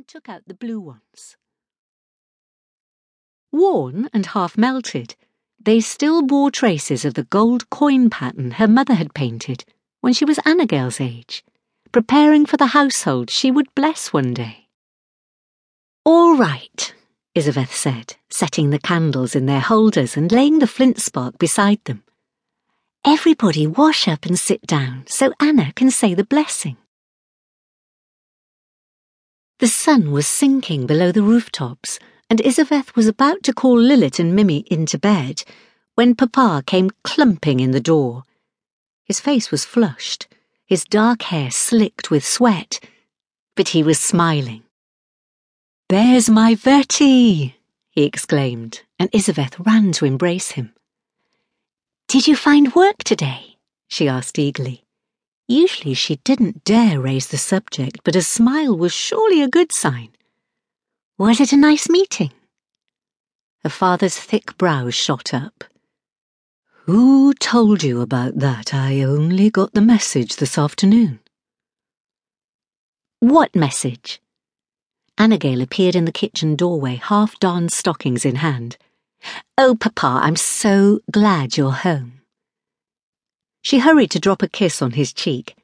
and took out the blue ones. Worn and half melted, they still bore traces of the gold coin pattern her mother had painted when she was Annigale's age, preparing for the household she would bless one day. All right, Isaveth said, setting the candles in their holders and laying the flint spark beside them. Everybody wash up and sit down so Anna can say the blessing. The sun was sinking below the rooftops, and Isaveth was about to call Lilith and Mimi into bed when Papa came clumping in the door. His face was flushed, his dark hair slicked with sweat, but he was smiling. There's my Vertie! he exclaimed, and Isaveth ran to embrace him. Did you find work today? she asked eagerly. Usually she didn't dare raise the subject, but a smile was surely a good sign. Was it a nice meeting? Her father's thick brows shot up. Who told you about that? I only got the message this afternoon. What message? Annigale appeared in the kitchen doorway, half darned stockings in hand. Oh, Papa, I'm so glad you're home. She hurried to drop a kiss on his cheek.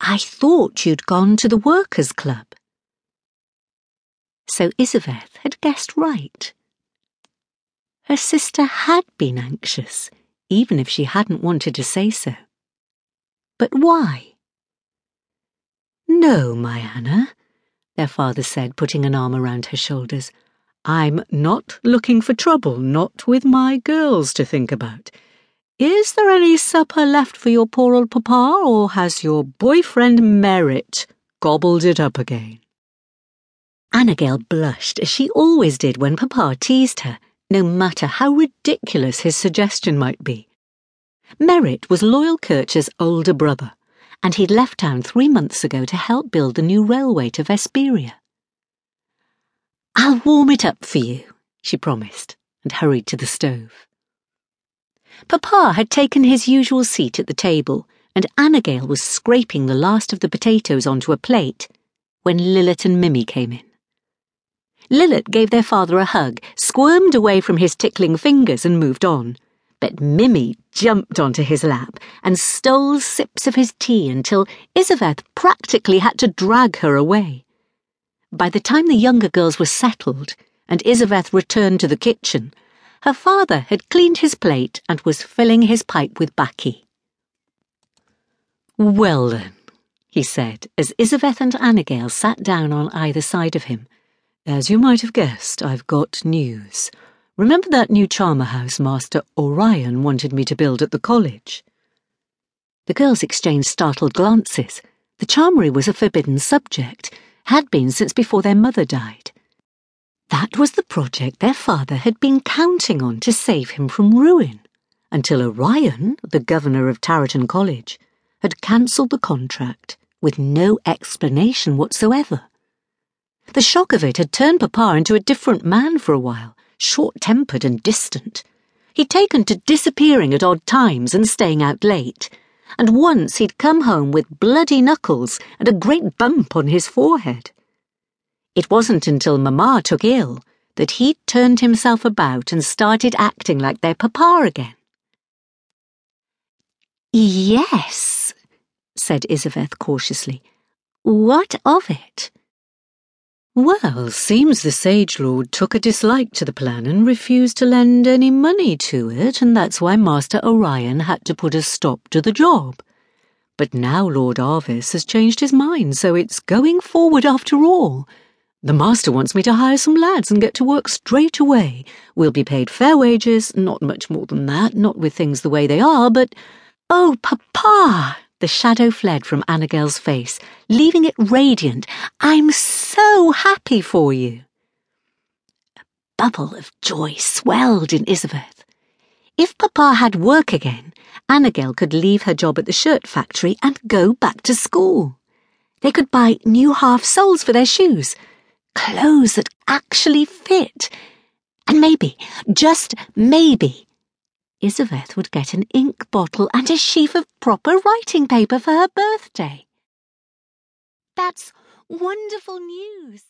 I thought you'd gone to the Workers' Club. So Isaveth had guessed right. Her sister had been anxious, even if she hadn't wanted to say so. But why? No, my Anna, their father said, putting an arm around her shoulders. I'm not looking for trouble, not with my girls to think about. Is there any supper left for your poor old papa, or has your boyfriend Merritt gobbled it up again? Annigale blushed, as she always did when papa teased her, no matter how ridiculous his suggestion might be. Merritt was Loyal Kircher's older brother, and he'd left town three months ago to help build the new railway to Vesperia. I'll warm it up for you, she promised, and hurried to the stove. Papa had taken his usual seat at the table, and Annigale was scraping the last of the potatoes onto a plate when Lilith and Mimi came in. Lilith gave their father a hug, squirmed away from his tickling fingers, and moved on. But Mimi jumped onto his lap and stole sips of his tea until Isaveth practically had to drag her away. By the time the younger girls were settled and Isaveth returned to the kitchen, her father had cleaned his plate and was filling his pipe with baccy. Well then, he said, as Isaveth and Annigale sat down on either side of him. As you might have guessed, I've got news. Remember that new charmer house Master Orion wanted me to build at the college? The girls exchanged startled glances. The charmery was a forbidden subject, had been since before their mother died. That was the project their father had been counting on to save him from ruin, until Orion, the governor of Tarreton College, had cancelled the contract with no explanation whatsoever. The shock of it had turned Papa into a different man for a while, short tempered and distant. He'd taken to disappearing at odd times and staying out late, and once he'd come home with bloody knuckles and a great bump on his forehead. It wasn't until Mamma took ill that he turned himself about and started acting like their papa again. Yes, said Isaveth cautiously. What of it? Well, seems the Sage Lord took a dislike to the plan and refused to lend any money to it, and that's why Master Orion had to put a stop to the job. But now Lord Arvis has changed his mind, so it's going forward after all. The master wants me to hire some lads and get to work straight away. We'll be paid fair wages, not much more than that, not with things the way they are, but. Oh, Papa! The shadow fled from Annigale's face, leaving it radiant. I'm so happy for you. A bubble of joy swelled in Isaveth. If Papa had work again, Annigale could leave her job at the shirt factory and go back to school. They could buy new half soles for their shoes clothes that actually fit. And maybe, just maybe, Isaveth would get an ink bottle and a sheaf of proper writing paper for her birthday. That's wonderful news.